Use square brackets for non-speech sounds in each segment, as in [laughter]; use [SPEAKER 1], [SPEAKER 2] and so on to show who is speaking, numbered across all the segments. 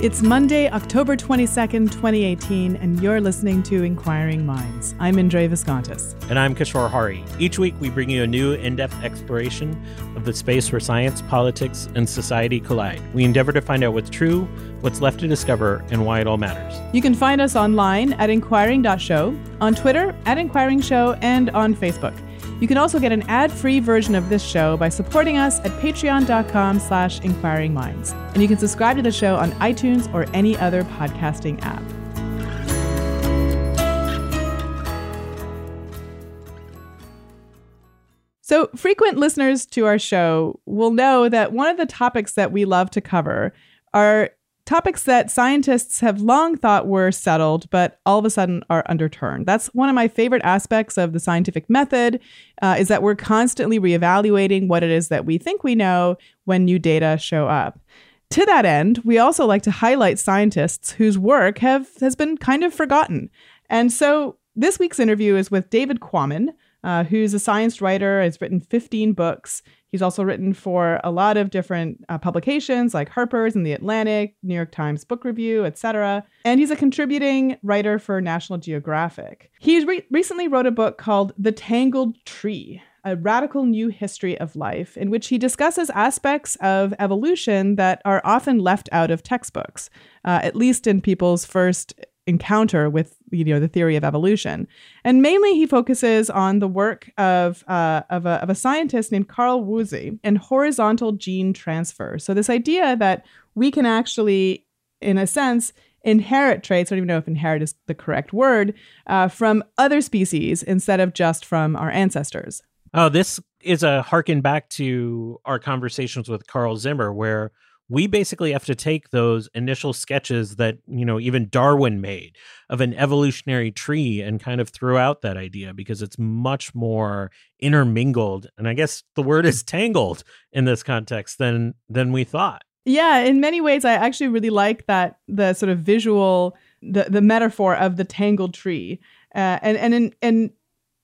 [SPEAKER 1] It's Monday, October 22nd, 2018, and you're listening to Inquiring Minds. I'm Indre Viskontas.
[SPEAKER 2] And I'm Kishore Hari. Each week, we bring you a new in depth exploration of the space where science, politics, and society collide. We endeavor to find out what's true, what's left to discover, and why it all matters.
[SPEAKER 1] You can find us online at inquiring.show, on Twitter at Inquiring Show, and on Facebook. You can also get an ad-free version of this show by supporting us at patreon.com slash inquiringminds. And you can subscribe to the show on iTunes or any other podcasting app. So, frequent listeners to our show will know that one of the topics that we love to cover are topics that scientists have long thought were settled, but all of a sudden are underturned. That's one of my favorite aspects of the scientific method, uh, is that we're constantly reevaluating what it is that we think we know when new data show up. To that end, we also like to highlight scientists whose work have has been kind of forgotten. And so this week's interview is with David Quammen, uh, who's a science writer, has written 15 books. He's also written for a lot of different uh, publications like Harper's and The Atlantic, New York Times Book Review, etc. And he's a contributing writer for National Geographic. He re- recently wrote a book called The Tangled Tree, a radical new history of life, in which he discusses aspects of evolution that are often left out of textbooks, uh, at least in people's first encounter with you know the theory of evolution. And mainly he focuses on the work of, uh, of, a, of a scientist named carl woese and horizontal gene transfer. So this idea that we can actually in a sense inherit traits i don't even know if inherit is the correct word uh, from other species instead of just from our ancestors.
[SPEAKER 2] Oh this is a harken back to our conversations with carl zimmer where we basically have to take those initial sketches that you know even darwin made of an evolutionary tree and kind of throw out that idea because it's much more intermingled and i guess the word is tangled in this context than than we thought.
[SPEAKER 1] Yeah in many ways i actually really like that the sort of visual the the metaphor of the tangled tree uh, and and in, and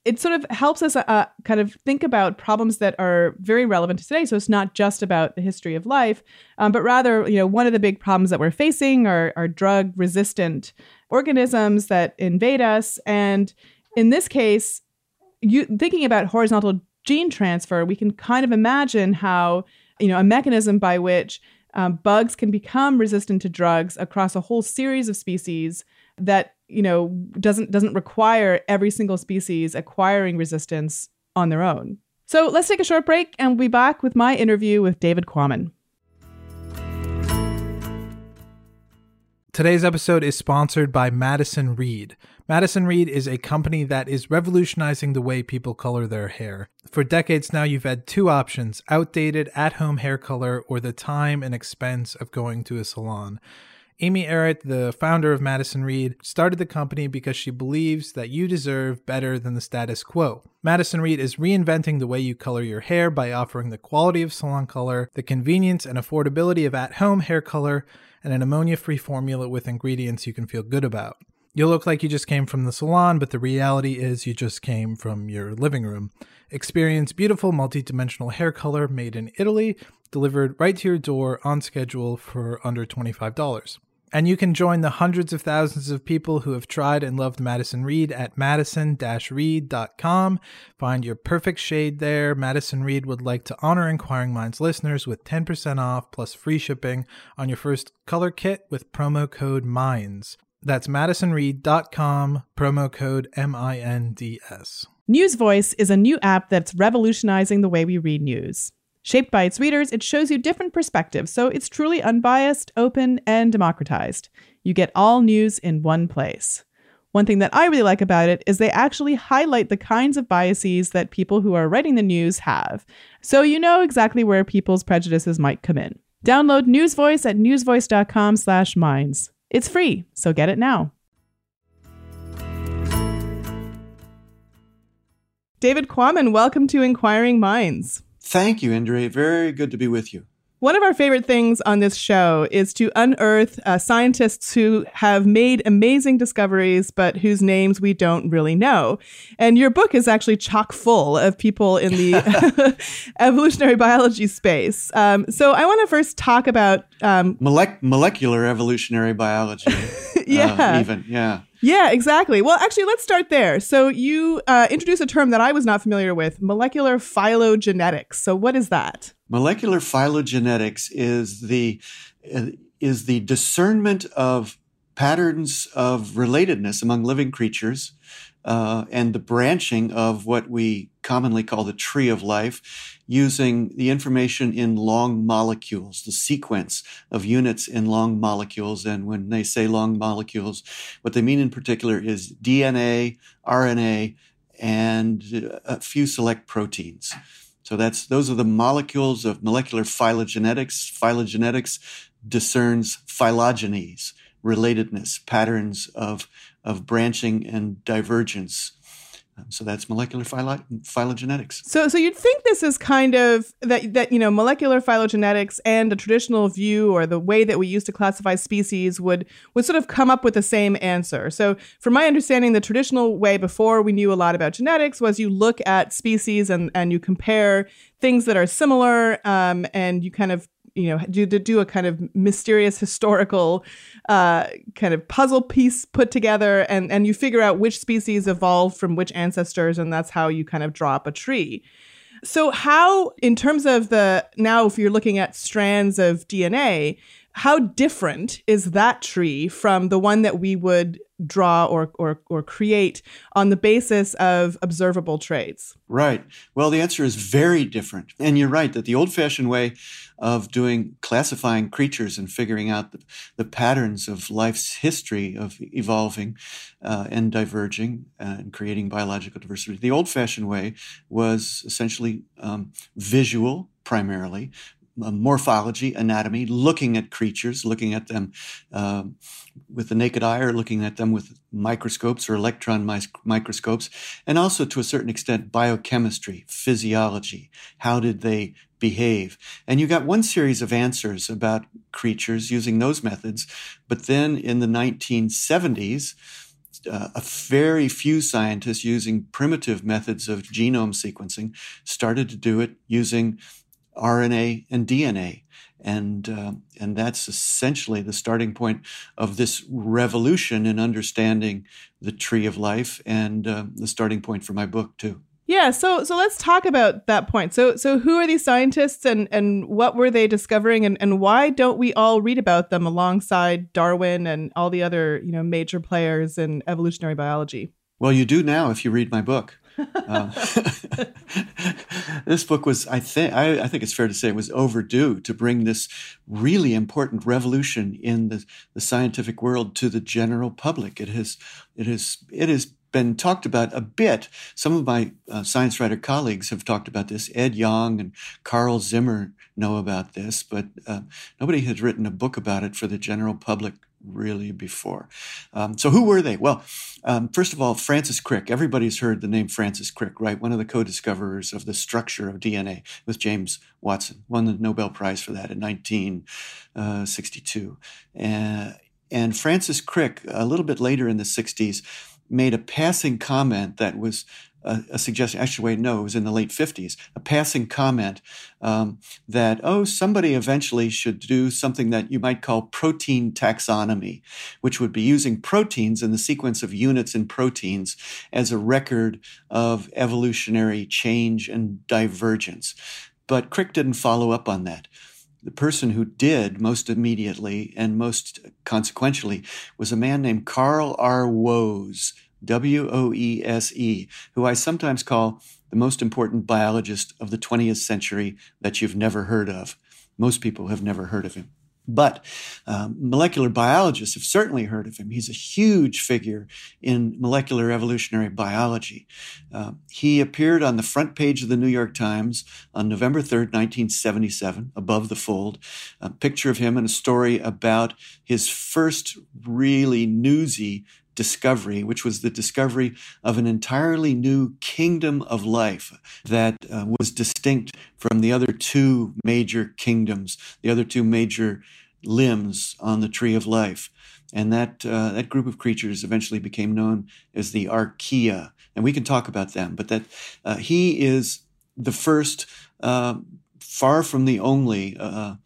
[SPEAKER 1] it sort of helps us uh, kind of think about problems that are very relevant to today. So it's not just about the history of life, um, but rather, you know, one of the big problems that we're facing are, are drug resistant organisms that invade us. And in this case, you thinking about horizontal gene transfer, we can kind of imagine how, you know, a mechanism by which um, bugs can become resistant to drugs across a whole series of species that you know doesn't doesn't require every single species acquiring resistance on their own. So let's take a short break and we'll be back with my interview with David Quammen.
[SPEAKER 3] Today's episode is sponsored by Madison Reed. Madison Reed is a company that is revolutionizing the way people color their hair. For decades now, you've had two options outdated at home hair color or the time and expense of going to a salon. Amy Errett, the founder of Madison Reed, started the company because she believes that you deserve better than the status quo. Madison Reed is reinventing the way you color your hair by offering the quality of salon color, the convenience and affordability of at home hair color, and an ammonia free formula with ingredients you can feel good about. You'll look like you just came from the salon, but the reality is you just came from your living room. Experience beautiful multi-dimensional hair color made in Italy, delivered right to your door on schedule for under $25. And you can join the hundreds of thousands of people who have tried and loved Madison Reed at madison reed.com. Find your perfect shade there. Madison Reed would like to honor Inquiring Minds listeners with 10% off plus free shipping on your first color kit with promo code MINDS. That's madisonreed.com, promo code M I N D S.
[SPEAKER 1] News Voice is a new app that's revolutionizing the way we read news. Shaped by its readers, it shows you different perspectives, so it's truly unbiased, open, and democratized. You get all news in one place. One thing that I really like about it is they actually highlight the kinds of biases that people who are writing the news have, so you know exactly where people's prejudices might come in. Download NewsVoice at newsvoice.com/minds. It's free, so get it now. David Quammen, welcome to Inquiring Minds.
[SPEAKER 4] Thank you, Indre. Very good to be with you.
[SPEAKER 1] One of our favorite things on this show is to unearth uh, scientists who have made amazing discoveries, but whose names we don't really know. And your book is actually chock full of people in the [laughs] evolutionary biology space. Um, so I want to first talk about um,
[SPEAKER 4] Molec- molecular evolutionary biology. [laughs] [laughs]
[SPEAKER 1] yeah,
[SPEAKER 4] uh, even yeah.
[SPEAKER 1] Yeah, exactly. Well, actually, let's start there. So, you uh, introduced a term that I was not familiar with molecular phylogenetics. So, what is that?
[SPEAKER 4] Molecular phylogenetics is the uh, is the discernment of patterns of relatedness among living creatures uh, and the branching of what we commonly call the tree of life using the information in long molecules, the sequence of units in long molecules. And when they say long molecules, what they mean in particular is DNA, RNA, and uh, a few select proteins. So that's those are the molecules of molecular phylogenetics. Phylogenetics discerns phylogenies, relatedness, patterns of of branching and divergence. Um, so that's molecular phylogenetics.
[SPEAKER 1] So, so you'd think this is kind of that that you know molecular phylogenetics and a traditional view or the way that we used to classify species would would sort of come up with the same answer. So, from my understanding, the traditional way before we knew a lot about genetics was you look at species and and you compare things that are similar, um, and you kind of you know do to do a kind of mysterious historical uh, kind of puzzle piece put together and and you figure out which species evolved from which ancestors and that's how you kind of draw up a tree so how in terms of the now if you're looking at strands of dna how different is that tree from the one that we would draw or, or, or create on the basis of observable traits?
[SPEAKER 4] Right. Well, the answer is very different. And you're right that the old fashioned way of doing classifying creatures and figuring out the, the patterns of life's history of evolving uh, and diverging uh, and creating biological diversity, the old fashioned way was essentially um, visual primarily, morphology, anatomy, looking at creatures, looking at them uh, with the naked eye or looking at them with microscopes or electron microscopes, and also to a certain extent biochemistry, physiology. How did they behave? And you got one series of answers about creatures using those methods, but then in the 1970s, uh, a very few scientists using primitive methods of genome sequencing started to do it using RNA and DNA. And, uh, and that's essentially the starting point of this revolution in understanding the tree of life and uh, the starting point for my book, too.
[SPEAKER 1] Yeah, so so let's talk about that point. So so who are these scientists and and what were they discovering and, and why don't we all read about them alongside Darwin and all the other, you know, major players in evolutionary biology?
[SPEAKER 4] Well, you do now if you read my book. Um, [laughs] this book was, I think, I, I, think it's fair to say, it was overdue to bring this really important revolution in the, the scientific world to the general public. It has, it has, it has been talked about a bit. Some of my uh, science writer colleagues have talked about this. Ed Yong and Carl Zimmer know about this, but uh, nobody has written a book about it for the general public really before. Um, so who were they? Well, um, first of all, Francis Crick. Everybody's heard the name Francis Crick, right? One of the co-discoverers of the structure of DNA with James Watson. Won the Nobel Prize for that in 1962. Uh, and Francis Crick, a little bit later in the 60s, made a passing comment that was a, a, suggestion. Actually, wait, no, it was in the late 50s, a passing comment um, that, oh, somebody eventually should do something that you might call protein taxonomy, which would be using proteins and the sequence of units in proteins as a record of evolutionary change and divergence. But Crick didn't follow up on that. The person who did most immediately and most consequentially was a man named Carl R. Woese, W O E S E, who I sometimes call the most important biologist of the 20th century that you've never heard of. Most people have never heard of him. But um, molecular biologists have certainly heard of him. He's a huge figure in molecular evolutionary biology. Uh, he appeared on the front page of the New York Times on November 3rd, 1977, above the fold. A picture of him and a story about his first really newsy discovery, which was the discovery of an entirely new kingdom of life that uh, was distinct from the other two major kingdoms, the other two major limbs on the tree of life. And that, uh, that group of creatures eventually became known as the Archaea. And we can talk about them, but that uh, he is the first, uh, far from the only, uh,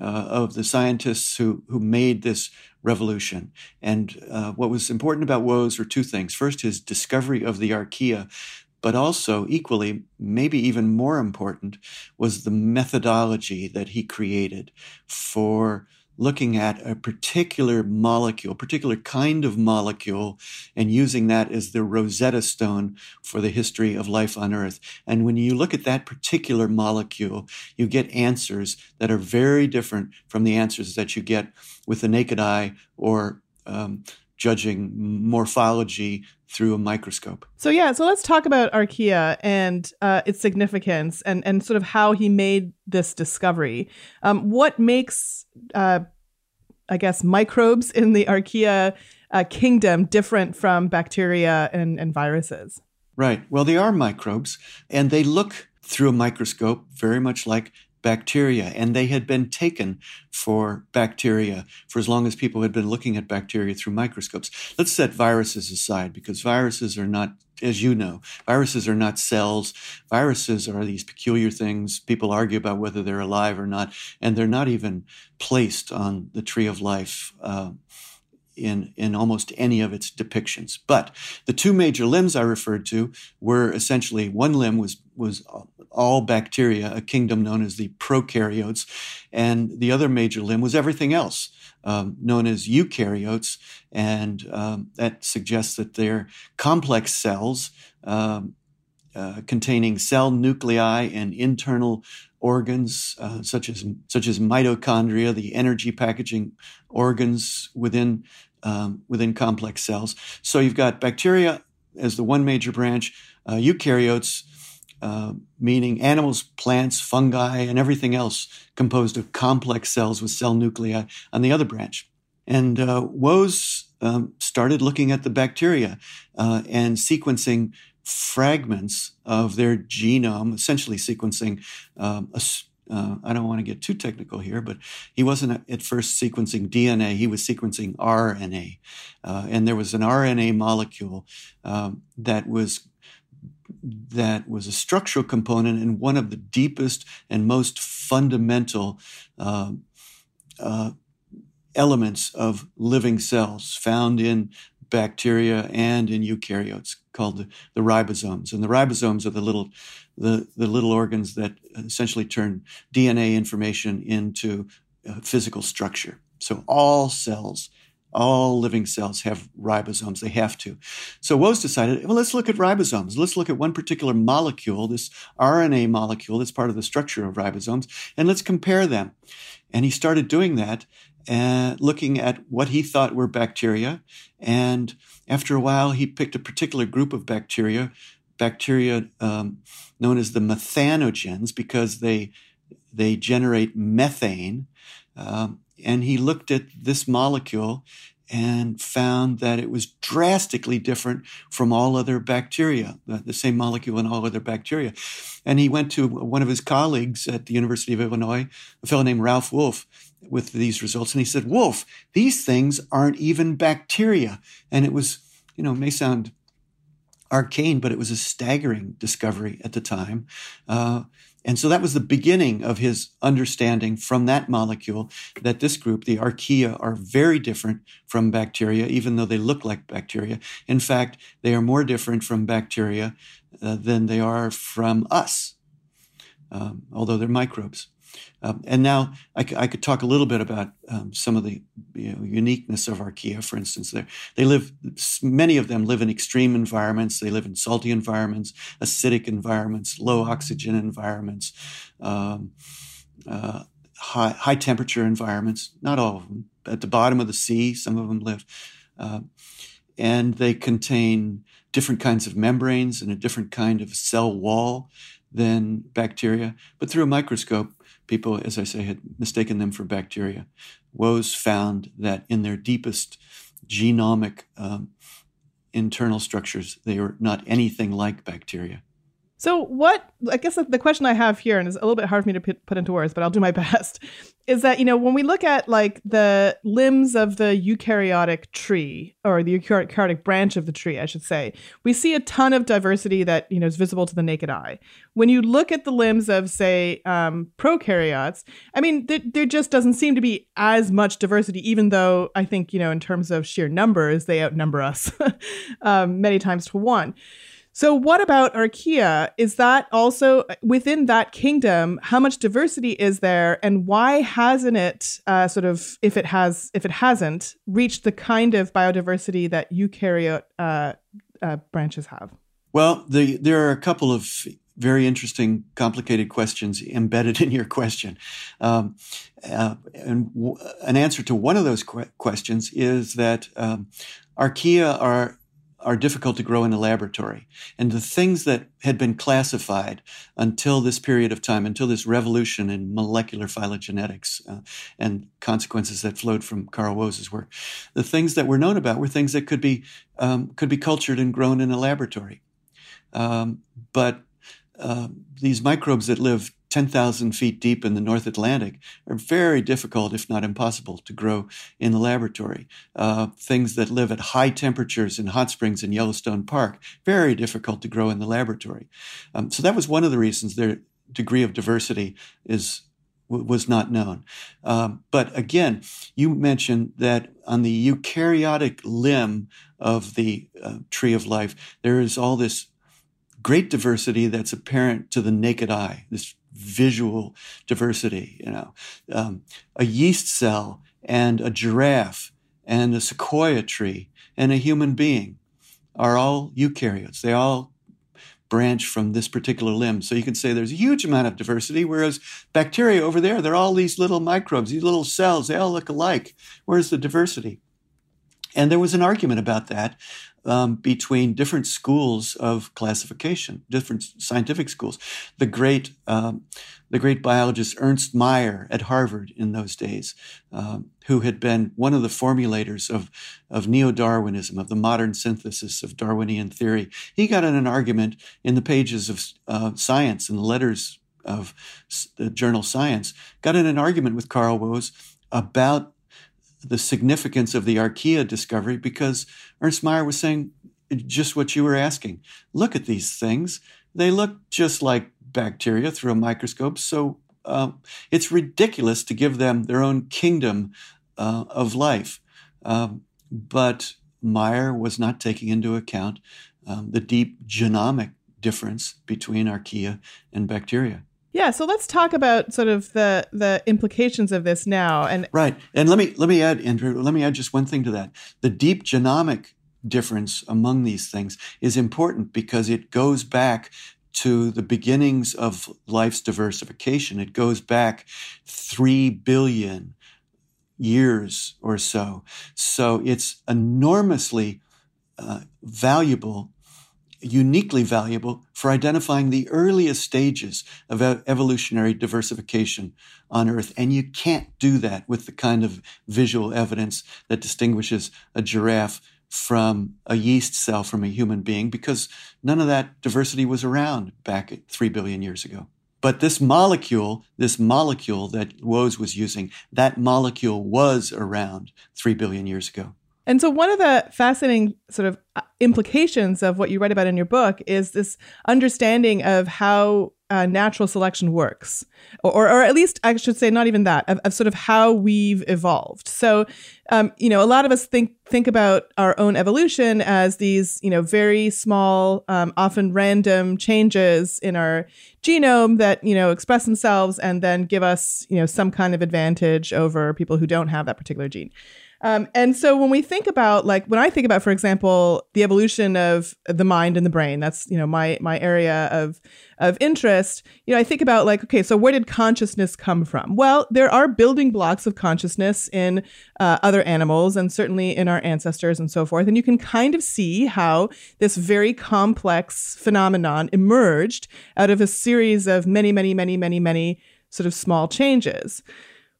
[SPEAKER 4] uh, of the scientists who, who made this revolution. And uh, what was important about Woese were two things. First, his discovery of the archaea, but also equally, maybe even more important, was the methodology that he created for looking at a particular molecule, particular kind of molecule, and using that as the Rosetta Stone for the history of life on Earth. And when you look at that particular molecule, you get answers that are very different from the answers that you get with the naked eye or um, judging morphology through a microscope.
[SPEAKER 1] So yeah, so let's talk about archaea and uh, its significance and and sort of how he made this discovery. Um, what makes, uh, I guess, microbes in the archaea uh, kingdom different from bacteria and, and viruses?
[SPEAKER 4] Right. Well, they are microbes, and they look through a microscope very much like bacteria, and they had been taken for bacteria for as long as people had been looking at bacteria through microscopes. Let's set viruses aside because viruses are not, as you know, viruses are not cells. Viruses are these peculiar things. People argue about whether they're alive or not, and they're not even placed on the tree of life. Uh, in, in almost any of its depictions. But the two major limbs I referred to were essentially one limb was, was all bacteria, a kingdom known as the prokaryotes, and the other major limb was everything else. Um, known as eukaryotes, and um, that suggests that they're complex cells um, uh, containing cell nuclei and internal organs uh, such as such as mitochondria, the energy packaging organs within um, within complex cells. So you've got bacteria as the one major branch, uh, eukaryotes. Uh, meaning animals, plants, fungi, and everything else composed of complex cells with cell nuclei on the other branch. And uh, Woese um, started looking at the bacteria and sequencing fragments of their genome, essentially sequencing um, a, uh, I don't want to get too technical here, but he wasn't at first sequencing DNA, he was sequencing RNA. Uh, and there was an RNA molecule um, that was that was a structural component and one of the deepest and most fundamental uh, uh, elements of living cells found in bacteria and in eukaryotes called the, the, ribosomes. And the ribosomes are the little, the, the little organs that essentially turn DNA information into uh, physical structure. So all cells, all living cells have ribosomes. They have to. So Woese decided, well, let's look at ribosomes. Let's look at one particular molecule, this RNA molecule that's part of the structure of ribosomes, and let's compare them. And he started doing that and looking at what he thought were bacteria. And after a while, he picked a particular group of bacteria, bacteria um, known as the methanogens, because they they generate methane. Um, and he looked at this molecule and found that it was drastically different from all other bacteria, the same molecule in all other bacteria. And he went to one of his colleagues at the University of Illinois, a fellow named Ralph Wolf, with these results. And he said, Wolf, these things aren't even bacteria. And it was, you know, may sound arcane, but it was a staggering discovery at the time. Uh, and so that was the beginning of his understanding from that molecule that this group, the archaea, are very different from bacteria, even though they look like bacteria. In fact, they are more different from bacteria uh, than they are from us, um, although they're microbes. Um, and now I, could talk a little bit about um, some of the you know, uniqueness of archaea. For instance, they they live many of them live in extreme environments. They live in salty environments, acidic environments, low oxygen environments, um, uh, high high temperature environments. Not all of them. At the bottom of the sea, some of them live, uh, and they contain different kinds of membranes and a different kind of cell wall than bacteria. But through a microscope, people, as I say, had mistaken them for bacteria. Woese found that in their deepest genomic um, internal structures, they are not anything like bacteria.
[SPEAKER 1] So, what I guess the question I have here, and it's a little bit hard for me to put into words, but I'll do my [laughs] best, is that, you know, when we look at like the limbs of the eukaryotic tree, or the eukaryotic branch of the tree, I should say, we see a ton of diversity that, you know, is visible to the naked eye. When you look at the limbs of, say, um, prokaryotes, I mean, there, there just doesn't seem to be as much diversity, even though I think, you know, in terms of sheer numbers, they outnumber us [laughs] um, many times to one. So, what about Archaea? Is that also within that kingdom? How much diversity is there, and why hasn't it uh, sort of, if it has, if it hasn't, reached the kind of biodiversity that eukaryote uh, uh, branches have?
[SPEAKER 4] Well, the, there are a couple of very interesting, complicated questions embedded [laughs] in your question. Um, uh, and w- an answer to one of those qu- questions is that um, archaea are are difficult to grow in a laboratory. And the things that had been classified until this period of time, until this revolution in molecular phylogenetics uh, and consequences that flowed from Carl Woese's work, the things that were known about were things that could be um, could be cultured and grown in a laboratory. Um, but uh, these microbes that live 10,000 feet deep in the North Atlantic are very difficult, if not impossible, to grow in the laboratory. Uh, things that live at high temperatures in hot springs in Yellowstone Park, very difficult to grow in the laboratory. Um, so that was one of the reasons their degree of diversity is was not known. Um, but again, you mentioned that on the eukaryotic limb of the uh, tree of life, there is all this great diversity that's apparent to the naked eye, this visual diversity, you know, um, a yeast cell and a giraffe and a sequoia tree and a human being are all eukaryotes. They all branch from this particular limb. So you can say there's a huge amount of diversity, whereas bacteria over there, they're all these little microbes, these little cells, they all look alike. Where's the diversity? And there was an argument about that um, between different schools of classification, different scientific schools. The great, um, the great biologist Ernst Mayr at Harvard in those days, um, who had been one of the formulators of, of neo-Darwinism, of the modern synthesis of Darwinian theory, he got in an argument in the pages of uh, Science and the letters of the journal Science, got in an argument with Carl Woese about the significance of the archaea discovery because Ernst Mayr was saying just what you were asking. Look at these things. They look just like bacteria through a microscope. So uh, it's ridiculous to give them their own kingdom uh, of life. Um, but Mayr was not taking into account um, the deep genomic difference between archaea and bacteria.
[SPEAKER 1] Yeah, so let's talk about sort of the the implications of this now. And
[SPEAKER 4] right, and let me let me add, Indre. Let me add just one thing to that. The deep genomic difference among these things is important because it goes back to the beginnings of life's diversification. It goes back three billion years or so. So it's enormously uh, valuable uniquely valuable for identifying the earliest stages of evolutionary diversification on Earth. And you can't do that with the kind of visual evidence that distinguishes a giraffe from a yeast cell from a human being because none of that diversity was around back at 3 billion years ago. But this molecule, this molecule that Woese was using, that molecule was around 3 billion years ago.
[SPEAKER 1] And so, one of the fascinating sort of uh, implications of what you write about in your book is this understanding of how uh, natural selection works, or, or, at least I should say, not even that, of, of sort of how we've evolved. So, um, you know, a lot of us think think about our own evolution as these, you know, very small, um, often random changes in our genome that you know express themselves and then give us, you know, some kind of advantage over people who don't have that particular gene. Um, and so when we think about like when I think about, for example, the evolution of the mind and the brain, that's you know my my area of of interest. You know, I think about like, okay, so where did consciousness come from? Well, there are building blocks of consciousness in uh, other animals and certainly in our ancestors and so forth. And you can kind of see how this very complex phenomenon emerged out of a series of many, many, many, many, many sort of small changes.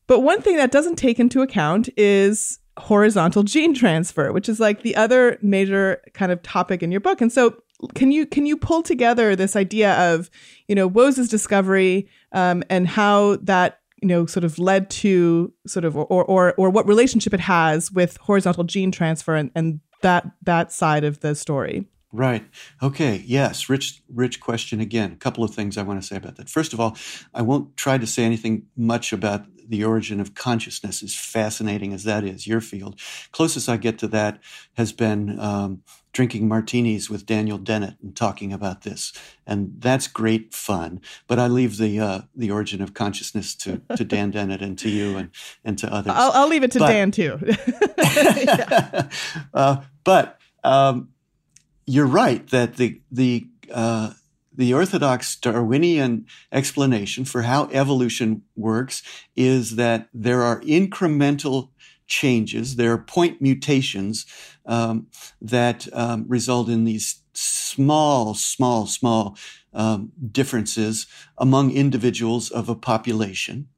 [SPEAKER 1] But one thing that doesn't take into account is horizontal gene transfer, which is like the other major kind of topic in your book. And so can you can you pull together this idea of you know Woese's discovery um, and how that you know sort of led to sort of or or or what relationship it has with horizontal gene transfer and, and that that side of the story?
[SPEAKER 4] Right. Okay. Yes. Rich, rich question again. A couple of things I want to say about that. First of all, I won't try to say anything much about the origin of consciousness, as fascinating as that is, your field. Closest I get to that has been um, drinking martinis with Daniel Dennett and talking about this, and that's great fun. But I leave the uh, the origin of consciousness to to Dan Dennett and to you and and to others.
[SPEAKER 1] I'll, I'll leave it to but, Dan too. [laughs] [laughs]
[SPEAKER 4] uh, but um, you're right that the the uh, the orthodox Darwinian explanation for how evolution works is that there are incremental changes, there are point mutations um, that um, result in these small, small, small um, differences among individuals of a population.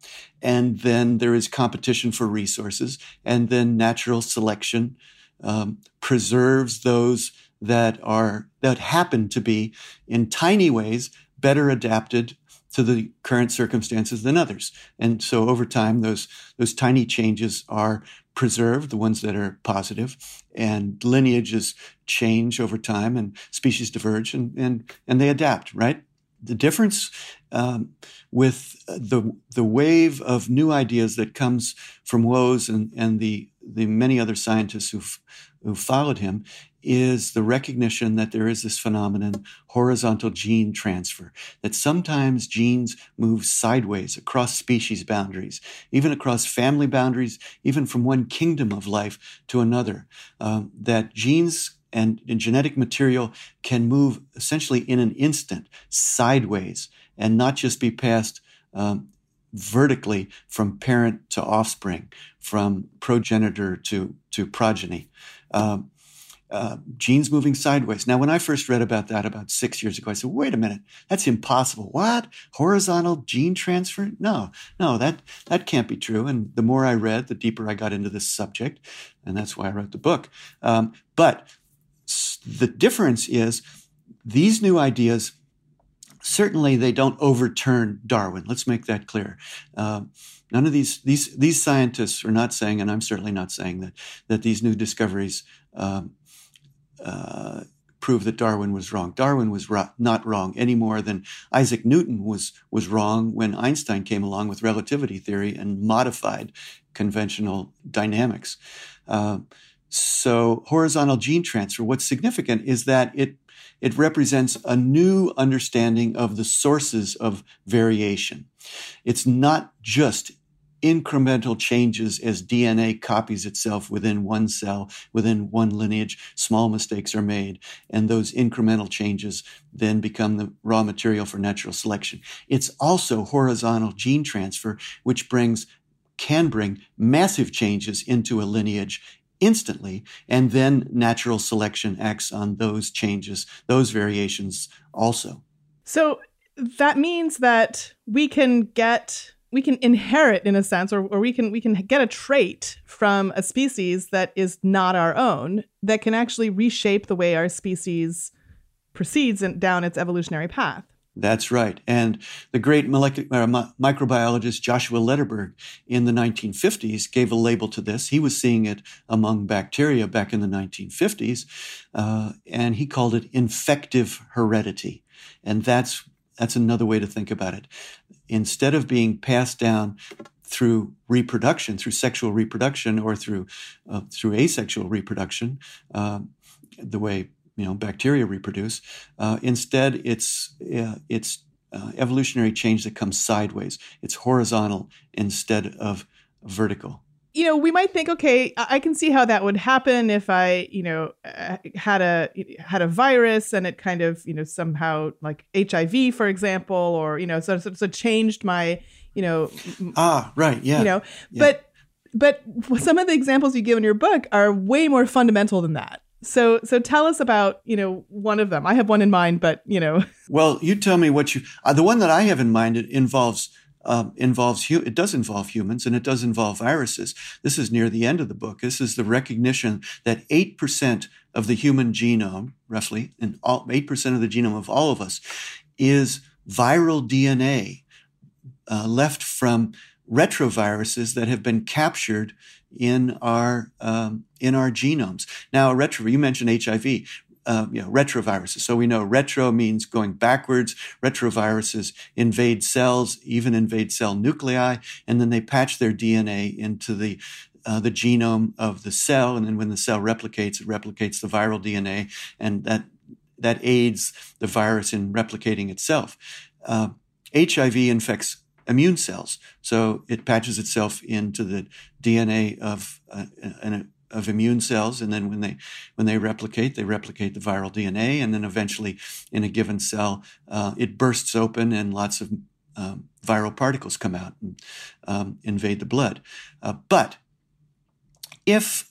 [SPEAKER 4] And then there is competition for resources, and then natural selection um, preserves those that are that happen to be in tiny ways better adapted to the current circumstances than others. And so over time, those, those tiny changes are preserved, the ones that are positive, and lineages change over time and species diverge and, and, and they adapt, right? The difference um, with the, the wave of new ideas that comes from Woese and, and the, the many other scientists who've, who followed him is the recognition that there is this phenomenon, horizontal gene transfer, that sometimes genes move sideways across species boundaries, even across family boundaries, even from one kingdom of life to another, um, that genes and, and genetic material can move essentially in an instant sideways and not just be passed um, vertically from parent to offspring, from progenitor to, to progeny. Um, uh, genes moving sideways. Now, when I first read about that about six years ago, I said, wait a minute, that's impossible. What? Horizontal gene transfer? No, no, that, that can't be true. And the more I read, the deeper I got into this subject. And that's why I wrote the book. Um, but the difference is these new ideas certainly they don't overturn Darwin. Let's make that clear. Uh, none of these these these scientists are not saying, and I'm certainly not saying that that these new discoveries um, uh, prove that Darwin was wrong. Darwin was ro- not wrong any more than Isaac Newton was was wrong when Einstein came along with relativity theory and modified conventional dynamics. Uh, so horizontal gene transfer. What's significant is that it it represents a new understanding of the sources of variation. It's not just incremental changes as DNA copies itself within one cell, within one lineage. Small mistakes are made, and those incremental changes then become the raw material for natural selection. It's also horizontal gene transfer, which brings can bring massive changes into a lineage instantly, and then natural selection acts on those changes, those variations also.
[SPEAKER 1] So that means that we can get we can inherit in a sense or, or we can we can get a trait from a species that is not our own that can actually reshape the way our species proceeds in, down its evolutionary path
[SPEAKER 4] That's right. And the great molecular, uh, microbiologist Joshua Lederberg in the 1950s gave a label to this. He was seeing it among bacteria back in the 1950s, uh, and he called it infective heredity. And that's that's another way to think about it. Instead of being passed down through reproduction, through sexual reproduction, or through uh, through asexual reproduction, uh, the way you know bacteria reproduce. Uh, instead, it's uh, it's uh, evolutionary change that comes sideways. It's horizontal instead of vertical.
[SPEAKER 1] You know, we might think, okay, I can see how that would happen if I, you know, uh, had a had a virus and it kind of, you know, somehow like HIV, for example, or you know, so so, so changed my, you know,
[SPEAKER 4] ah, right, yeah,
[SPEAKER 1] you know, yeah. but but some of the examples you give in your book are way more fundamental than that. So so tell us about you know one of them. I have one in mind, but you know.
[SPEAKER 4] Well, you tell me what you. Uh, the one that I have in mind it involves uh, involves it does involve humans and it does involve viruses. This is near the end of the book. This is the recognition that eight percent of the human genome, roughly, and eight percent of the genome of all of us, is viral DNA uh, left from retroviruses that have been captured in our um, in our genomes. Now, retro you mentioned HIV. Uh, you know, retroviruses. So we know retro means going backwards. Retroviruses invade cells, even invade cell nuclei, and then they patch their DNA into the uh, the genome of the cell. And then when the cell replicates, it replicates the viral DNA, and that that aids the virus in replicating itself. Uh, HIV infects immune cells. So it patches itself into the DNA of uh, an, of immune cells, and then when they when they replicate, they replicate the viral DNA, and then eventually, in a given cell, uh, it bursts open, and lots of um, viral particles come out and um, invade the blood. Uh, but if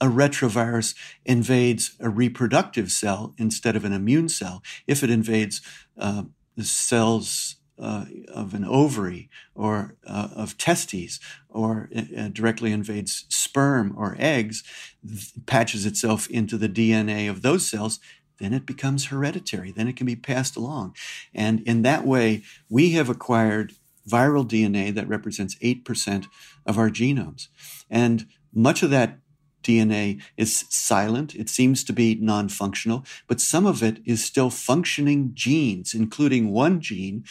[SPEAKER 4] a retrovirus invades a reproductive cell instead of an immune cell, if it invades uh, the cells uh, of an ovary or of testes or uh, directly invades sperm or eggs, patches itself into the DNA of those cells, then it becomes hereditary. Then it can be passed along. And in that way, we have acquired viral DNA that represents 8% of our genomes. And much of that DNA is silent. It seems to be non functional, but some of it is still functioning genes, including one gene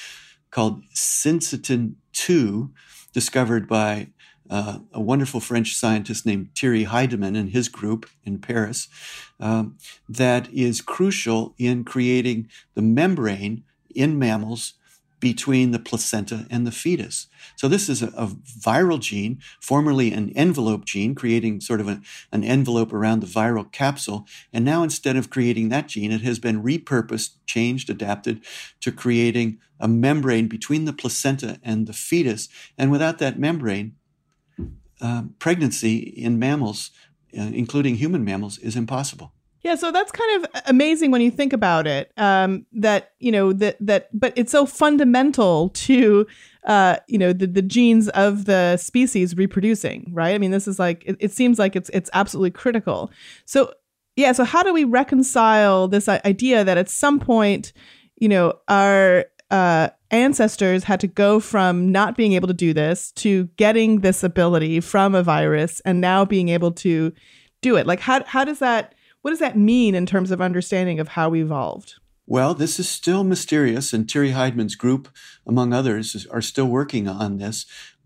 [SPEAKER 4] called syncytin 2, discovered by uh, a wonderful French scientist named Thierry Heidmann and his group in Paris, um, that is crucial in creating the membrane in mammals between the placenta and the fetus. So this is a, a viral gene, formerly an envelope gene, creating sort of a, an envelope around the viral capsule. And now instead of creating that gene, it has been repurposed, changed, adapted to creating a membrane between the placenta and the fetus. And without that membrane, uh, pregnancy in mammals, uh, including human mammals, is impossible.
[SPEAKER 1] Yeah, so that's kind of amazing when you think about it. Um, that you know that that, but it's so fundamental to uh, you know the the genes of the species reproducing, right? I mean, this is like it, it seems like it's it's absolutely critical. So yeah, so how do we reconcile this idea that at some point, you know, our uh, ancestors had to go from not being able to do this to getting this ability from a virus and now being able to do it? Like, how how does that what does that mean in terms of understanding of how we evolved?
[SPEAKER 4] Well, this is still mysterious, and Terry Heidmann's group, among others, are still working on this.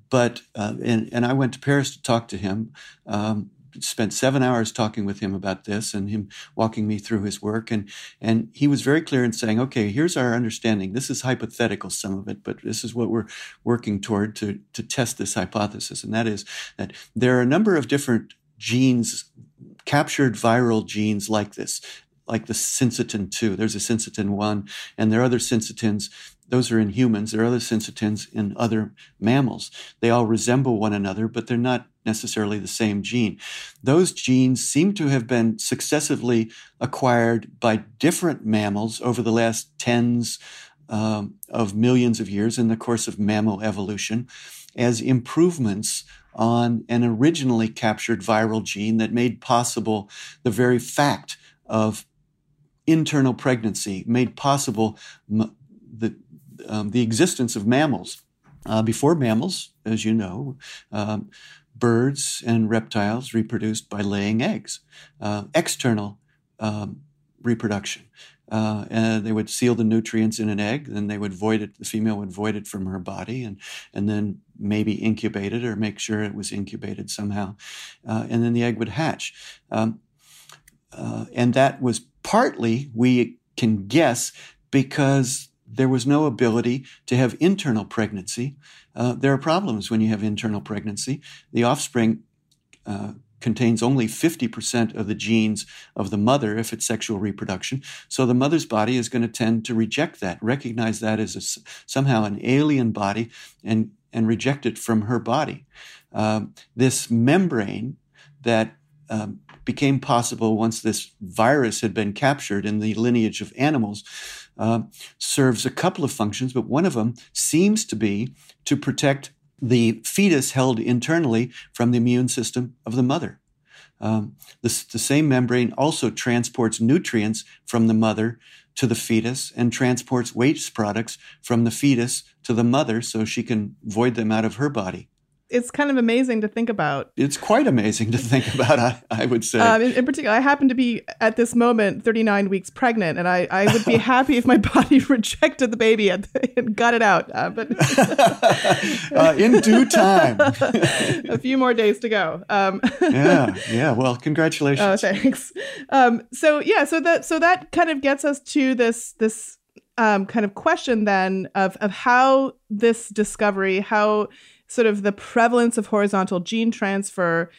[SPEAKER 4] But uh, and, and I went to Paris to talk to him. Um, spent seven hours talking with him about this and him walking me through his work and and he was very clear in saying okay here's our understanding this is hypothetical some of it but this is what we're working toward to to test this hypothesis and that is that there are a number of different genes captured viral genes like this, like the syncytin 2. There's a syncytin 1, and there are other syncytins. Those are in humans. There are other syncytins in other mammals. They all resemble one another, but they're not necessarily the same gene. Those genes seem to have been successively acquired by different mammals over the last tens um, of millions of years in the course of mammal evolution as improvements on an originally captured viral gene that made possible the very fact of internal pregnancy, made possible m- the um, the existence of mammals. Uh, before mammals, as you know, um, birds and reptiles reproduced by laying eggs, uh, external um, reproduction. Uh, and they would seal the nutrients in an egg, then they would void it, the female would void it from her body, and, and then maybe incubate it or make sure it was incubated somehow. Uh, and then the egg would hatch. Um, uh, and that was partly, we can guess, because there was no ability to have internal pregnancy. Uh, there are problems when you have internal pregnancy. The offspring uh, contains only 50% of the genes of the mother if it's sexual reproduction. So the mother's body is going to tend to reject that, recognize that as a, somehow an alien body, and, and reject it from her body. Um, this membrane that um, became possible once this virus had been captured in the lineage of animals uh, serves a couple of functions, but one of them seems to be to protect the fetus held internally from the immune system of the mother. Um, the, the same membrane also transports nutrients from the mother to the fetus and transports waste products from the fetus to the mother so she can void them out of her body
[SPEAKER 1] it's kind of amazing to think about.
[SPEAKER 4] It's quite amazing to think [laughs] about, I, I would say.
[SPEAKER 1] Um, in, in, particular, I happen to be at this moment 39 weeks pregnant, and I, I would be [laughs] happy if my body [laughs] rejected the baby and, and got it out. Uh, but
[SPEAKER 4] uh, in due time,
[SPEAKER 1] a few more days to go. Um,
[SPEAKER 4] yeah, yeah. Well, congratulations.
[SPEAKER 1] Oh, thanks. Um, so yeah, so that so that kind of gets us to this this um, kind of question then of of how this discovery how sort of the prevalence of horizontal gene transfer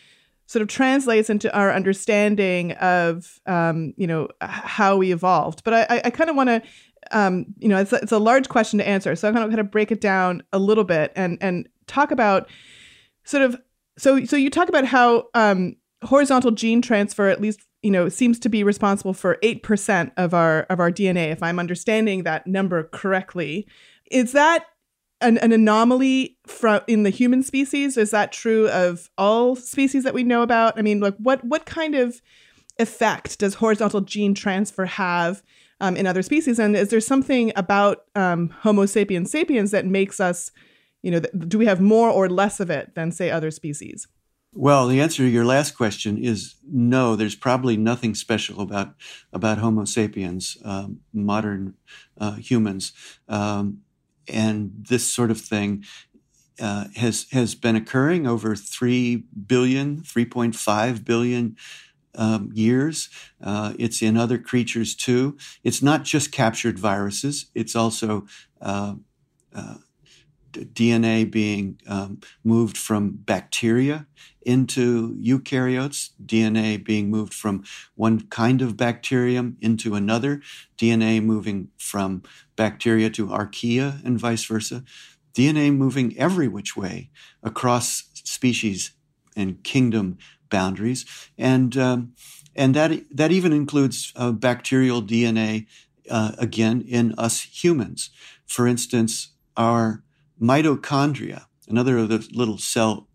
[SPEAKER 1] sort of translates into our understanding of um, you know how we evolved. But I, I kind of want to um, you know it's a, it's a large question to answer, so I'm going to kind of break it down a little bit and and talk about sort of so so you talk about how um, horizontal gene transfer at least you know seems to be responsible for 8% of our of our DNA if I'm understanding that number correctly. Is that an, an anomaly from in the human species? Is that true of all species that we know about? I mean, like what what kind of effect does horizontal gene transfer have um, in other species? And is there something about um, Homo sapiens sapiens that makes us, you know, th- do we have more or less of it than say other species?
[SPEAKER 4] Well, the answer to your last question is no. There's probably nothing special about about Homo sapiens, um, modern uh, humans. Um, and this sort of thing uh, has has been occurring over 3 billion 3.5 billion um, years. Uh, it's in other creatures too. It's not just captured viruses. It's also uh, uh DNA being um, moved from bacteria into eukaryotes, DNA being moved from one kind of bacterium into another, DNA moving from bacteria to archaea and vice versa, DNA moving every which way across species and kingdom boundaries, and um, and that that even includes uh, bacterial DNA uh, again in us humans. For instance, our mitochondria, another of the little cell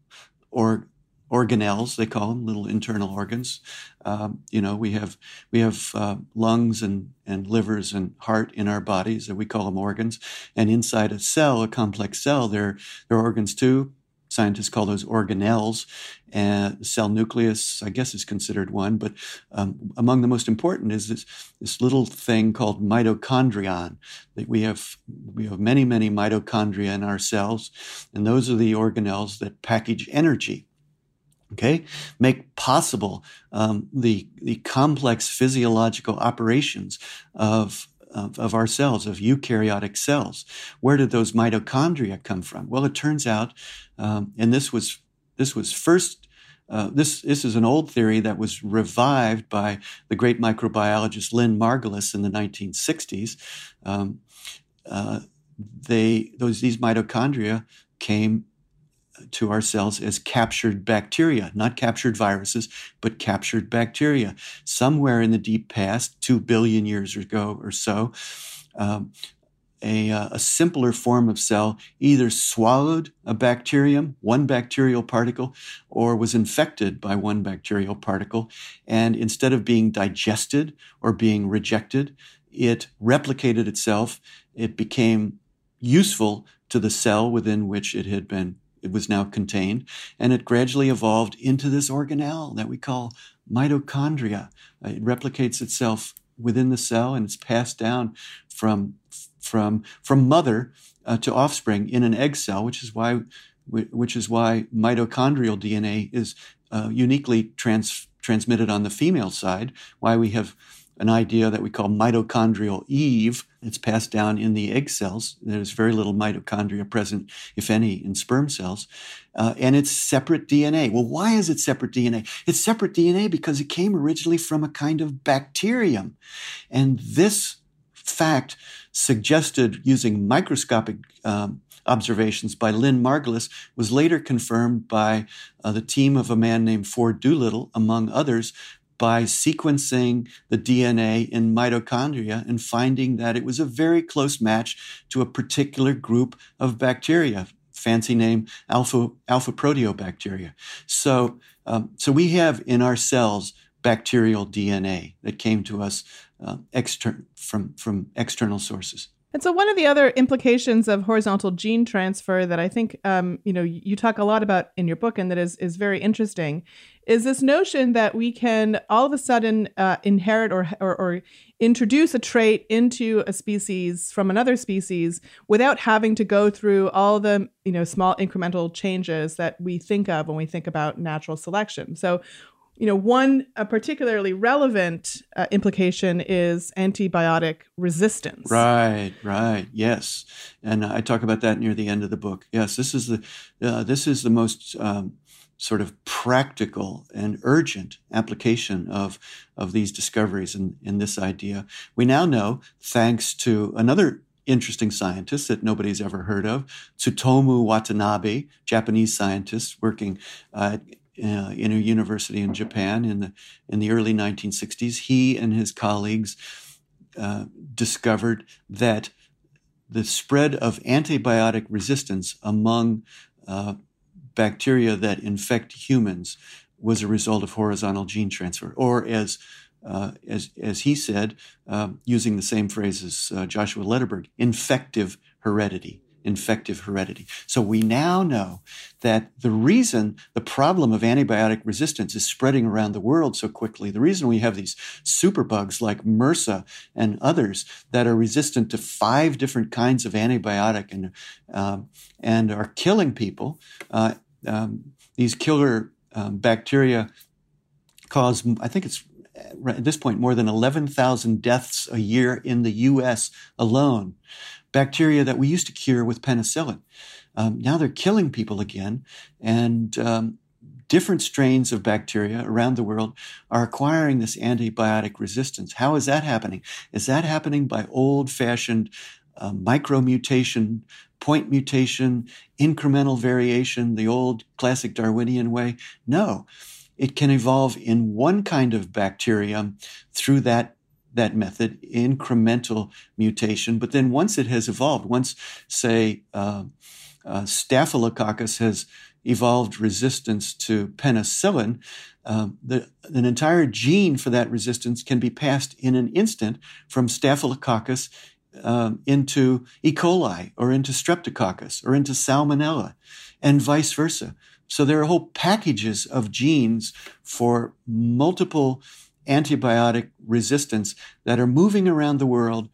[SPEAKER 4] or organelles they call them little internal organs. Um, you know we have we have uh, lungs and and livers and heart in our bodies and we call them organs. And inside a cell a complex cell there there are organs too Scientists call those organelles. Cell nucleus, I guess, is considered one. But um, among the most important is this, this little thing called mitochondrion. That we have we have many many mitochondria in our cells, and those are the organelles that package energy okay make possible um, the the complex physiological operations of of, of our cells, of eukaryotic cells. Where did those mitochondria come from? Well, it turns out, um, and this was this was first. Uh, this this is an old theory that was revived by the great microbiologist Lynn Margulis in the 1960s. Um, uh, they those these mitochondria came to our cells as captured bacteria, not captured viruses, but captured bacteria. Somewhere in the deep past, two billion years ago or so, um, a, uh, a, simpler form of cell either swallowed a bacterium, one bacterial particle, or was infected by one bacterial particle. And instead of being digested or being rejected, it replicated itself it became useful to the cell within which it had been it was now contained and it gradually evolved into this organelle that we call mitochondria. It replicates itself within the cell and it's passed down from from from mother uh, to offspring in an egg cell which is why which is why mitochondrial DNA is uh, uniquely trans- transmitted on the female side why we have an idea that we call mitochondrial Eve. It's passed down in the egg cells. There's very little mitochondria present, if any, in sperm cells. Uh, and it's separate DNA. Well, why is it separate DNA? It's separate DNA because it came originally from a kind of bacterium. And this fact suggested using microscopic um, observations by Lynn Margulis was later confirmed by uh, the team of a man named Ford Doolittle, among others, by sequencing the DNA in mitochondria and finding that it was a very close match to a particular group of bacteria, fancy name alpha alpha proteobacteria. So um, so we have in our cells bacterial DNA that came to us uh, exter- from from external sources.
[SPEAKER 1] And so, one of the other implications of horizontal gene transfer that I think um, you know you talk a lot about in your book, and that is is very interesting, is this notion that we can all of a sudden uh, inherit or, or, or introduce a trait into a species from another species without having to go through all the you know small incremental changes that we think of when we think about natural selection. So you know, one a particularly relevant uh, implication is antibiotic resistance.
[SPEAKER 4] Right, right, yes, and I talk about that near the end of the book. Yes, this is the uh, this is the most um, sort of practical and urgent application of of these discoveries and in this idea. We now know, thanks to another interesting scientist that nobody's ever heard of, Tsutomu Watanabe, Japanese scientist working uh, uh, in a university in Japan in the in the early 1960s. He and his colleagues uh, discovered that the spread of antibiotic resistance among uh, bacteria that infect humans was a result of horizontal gene transfer, or as uh, as as he said, uh, using the same phrase as uh, Joshua Lederberg, infective heredity infective heredity. So we now know that the reason the problem of antibiotic resistance is spreading around the world so quickly, the reason we have these superbugs like MRSA and others that are resistant to five different kinds of antibiotic and um, and are killing people, uh, um, these killer um, bacteria cause, I think it's at this point more than 11,000 deaths a year in the U.S. alone bacteria that we used to cure with penicillin. Um, now they're killing people again, and um, different strains of bacteria around the world are acquiring this antibiotic resistance. How is that happening? Is that happening by old fashioned uh, micromutation, point mutation, incremental variation, the old classic Darwinian way? No. It can evolve in one kind of bacterium through that that method, incremental mutation. But then once it has evolved, once, say, uh, uh, Staphylococcus has evolved resistance to penicillin, um, the, an entire gene for that resistance can be passed in an instant from Staphylococcus um, into E. coli or into Streptococcus or into Salmonella and vice versa. So there are whole packages of genes for multiple antibiotic resistance that are moving around the world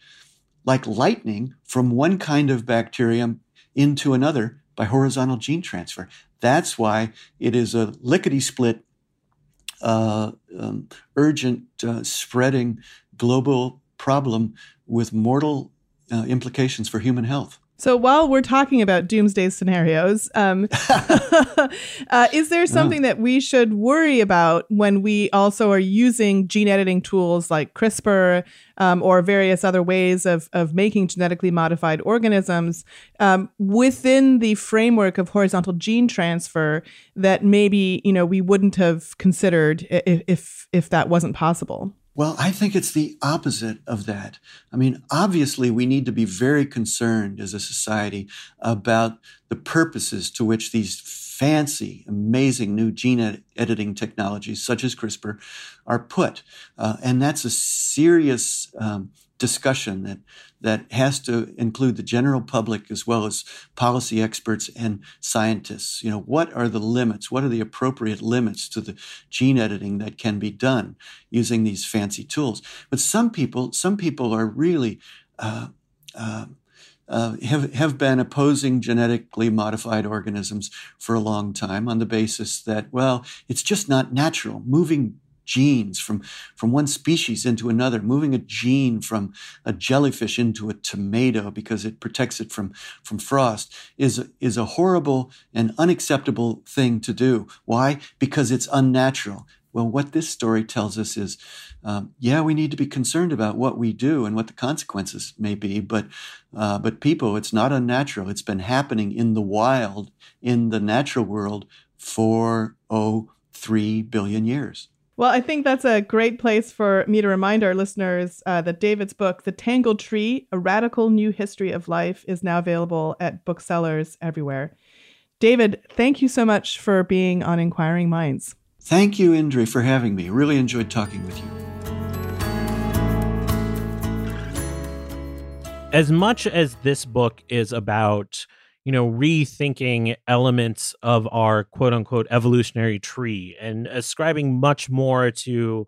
[SPEAKER 4] like lightning from one kind of bacterium into another by horizontal gene transfer. That's why it is a lickety split, uh, um, urgent, uh, spreading global problem with mortal uh, implications for human health.
[SPEAKER 1] So while we're talking about doomsday scenarios, um, [laughs] uh, is there something that we should worry about when we also are using gene editing tools like CRISPR um, or various other ways of, of making genetically modified organisms um, within the framework of horizontal gene transfer that maybe you know we wouldn't have considered if if, if that wasn't possible?
[SPEAKER 4] Well, I think it's the opposite of that. I mean, obviously, we need to be very concerned as a society about the purposes to which these fancy, amazing new gene ed- editing technologies, such as CRISPR, are put. Uh, and that's a serious um, discussion that that has to include the general public as well as policy experts and scientists. You know, what are the limits? What are the appropriate limits to the gene editing that can be done using these fancy tools? But some people, some people are really uh, uh, uh, have have been opposing genetically modified organisms for a long time on the basis that well, it's just not natural. Moving genes from, from one species into another, moving a gene from a jellyfish into a tomato because it protects it from, from frost is, is a horrible and unacceptable thing to do. Why? Because it's unnatural. Well, what this story tells us is, um, yeah, we need to be concerned about what we do and what the consequences may be, but, uh, but people, it's not unnatural. It's been happening in the wild, in the natural world for, oh, three billion years.
[SPEAKER 1] Well, I think that's a great place for me to remind our listeners uh, that David's book, The Tangled Tree A Radical New History of Life, is now available at booksellers everywhere. David, thank you so much for being on Inquiring Minds.
[SPEAKER 4] Thank you, Indre, for having me. Really enjoyed talking with you.
[SPEAKER 2] As much as this book is about you know, rethinking elements of our quote unquote evolutionary tree and ascribing much more to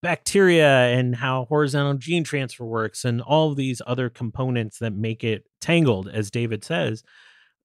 [SPEAKER 2] bacteria and how horizontal gene transfer works and all of these other components that make it tangled, as David says.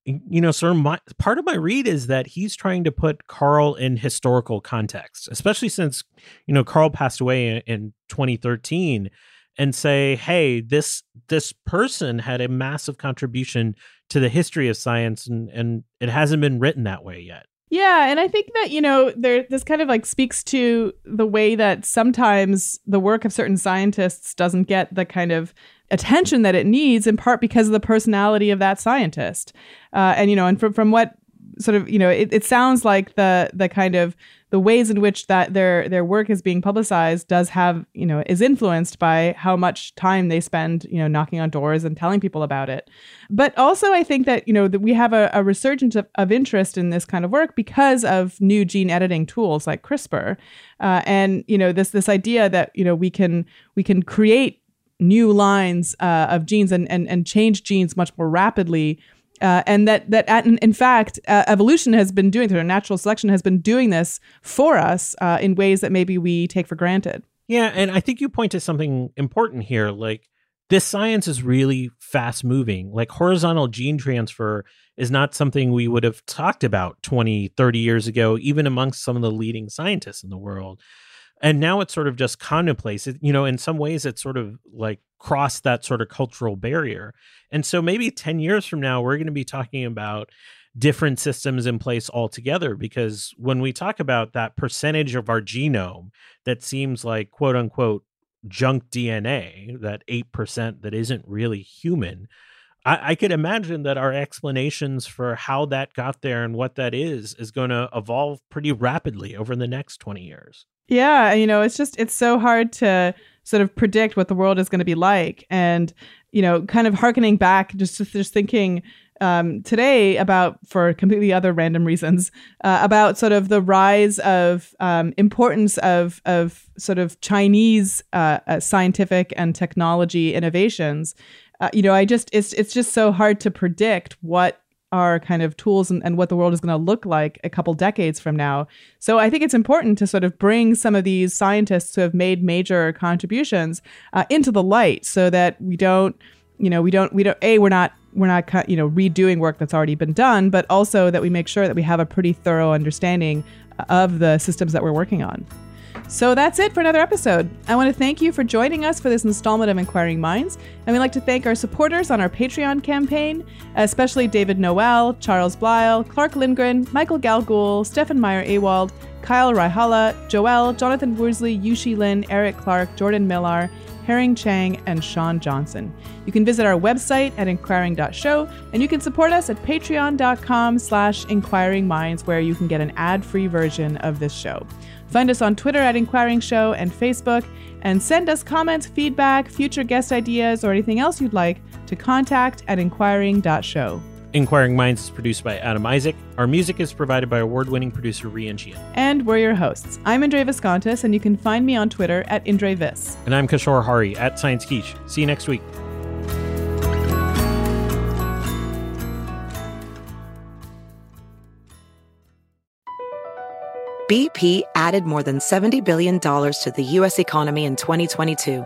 [SPEAKER 2] You know, of my, part of my read is that he's trying to put Carl in historical context, especially since, you know, Carl passed away in, in 2013 and say, hey, this this person had a massive contribution to the history of science and and it hasn't been written that way yet
[SPEAKER 1] yeah, and I think that you know there this kind of like speaks to the way that sometimes the work of certain scientists doesn't get the kind of attention that it needs, in part because of the personality of that scientist. Uh, and you know, and from from what sort of you know it, it sounds like the the kind of the ways in which that their their work is being publicized does have you know is influenced by how much time they spend you know knocking on doors and telling people about it. But also i think that you know that we have a, a resurgence of, of interest in this kind of work because of new gene editing tools like crispr. Uh, and you know this this idea that you know we can we can create new lines uh, of genes and, and and change genes much more rapidly uh, and that that at, in, fact uh, evolution has been doing this, or natural selection has been doing this for us uh, in ways that maybe we take for granted.
[SPEAKER 2] Yeah, and I think you point to something important here. Like this science is really fast moving. Like horizontal gene transfer is not something we would have talked about 20, 30 years ago, even amongst some of the leading scientists in the world. And now it's sort of just commonplace. It, you know, in some ways, it's sort of like crossed that sort of cultural barrier. And so maybe 10 years from now, we're going to be talking about different systems in place altogether because when we talk about that percentage of our genome that seems like quote unquote junk DNA, that 8% that isn't really human, I, I could imagine that our explanations for how that got there and what that is is going to evolve pretty rapidly over the next 20 years.
[SPEAKER 1] Yeah, you know, it's just it's so hard to sort of predict what the world is going to be like. And, you know, kind of harkening back, just, just thinking um, today about, for completely other random reasons, uh, about sort of the rise of um, importance of, of sort of Chinese uh, uh, scientific and technology innovations. Uh, you know, I just, it's, it's just so hard to predict what our kind of tools and, and what the world is going to look like a couple decades from now. So I think it's important to sort of bring some of these scientists who have made major contributions uh, into the light so that we don't, you know, we don't, we don't, A, we're not, we're not, you know, redoing work that's already been done, but also that we make sure that we have a pretty thorough understanding of the systems that we're working on. So that's it for another episode. I want to thank you for joining us for this installment of Inquiring Minds, and we'd like to thank our supporters on our Patreon campaign, especially David Noel, Charles Blyle, Clark Lindgren, Michael Galgul, Stefan Meyer Awald, Kyle Raihala, Joel, Jonathan Worsley, Yushi Lin, Eric Clark, Jordan Millar, Herring Chang, and Sean Johnson. You can visit our website at inquiring.show, and you can support us at patreon.com slash inquiringminds, where you can get an ad-free version of this show. Find us on Twitter at Inquiring Show and Facebook, and send us comments, feedback, future guest ideas, or anything else you'd like to contact at inquiring.show.
[SPEAKER 2] Inquiring Minds is produced by Adam Isaac. Our music is provided by award winning producer Rian Gian.
[SPEAKER 1] And we're your hosts. I'm Indre Viskontas, and you can find me on Twitter at Indre Vis.
[SPEAKER 2] And I'm Kishore Hari at Science Quiche. See you next week.
[SPEAKER 5] BP added more than $70 billion to the U.S. economy in 2022.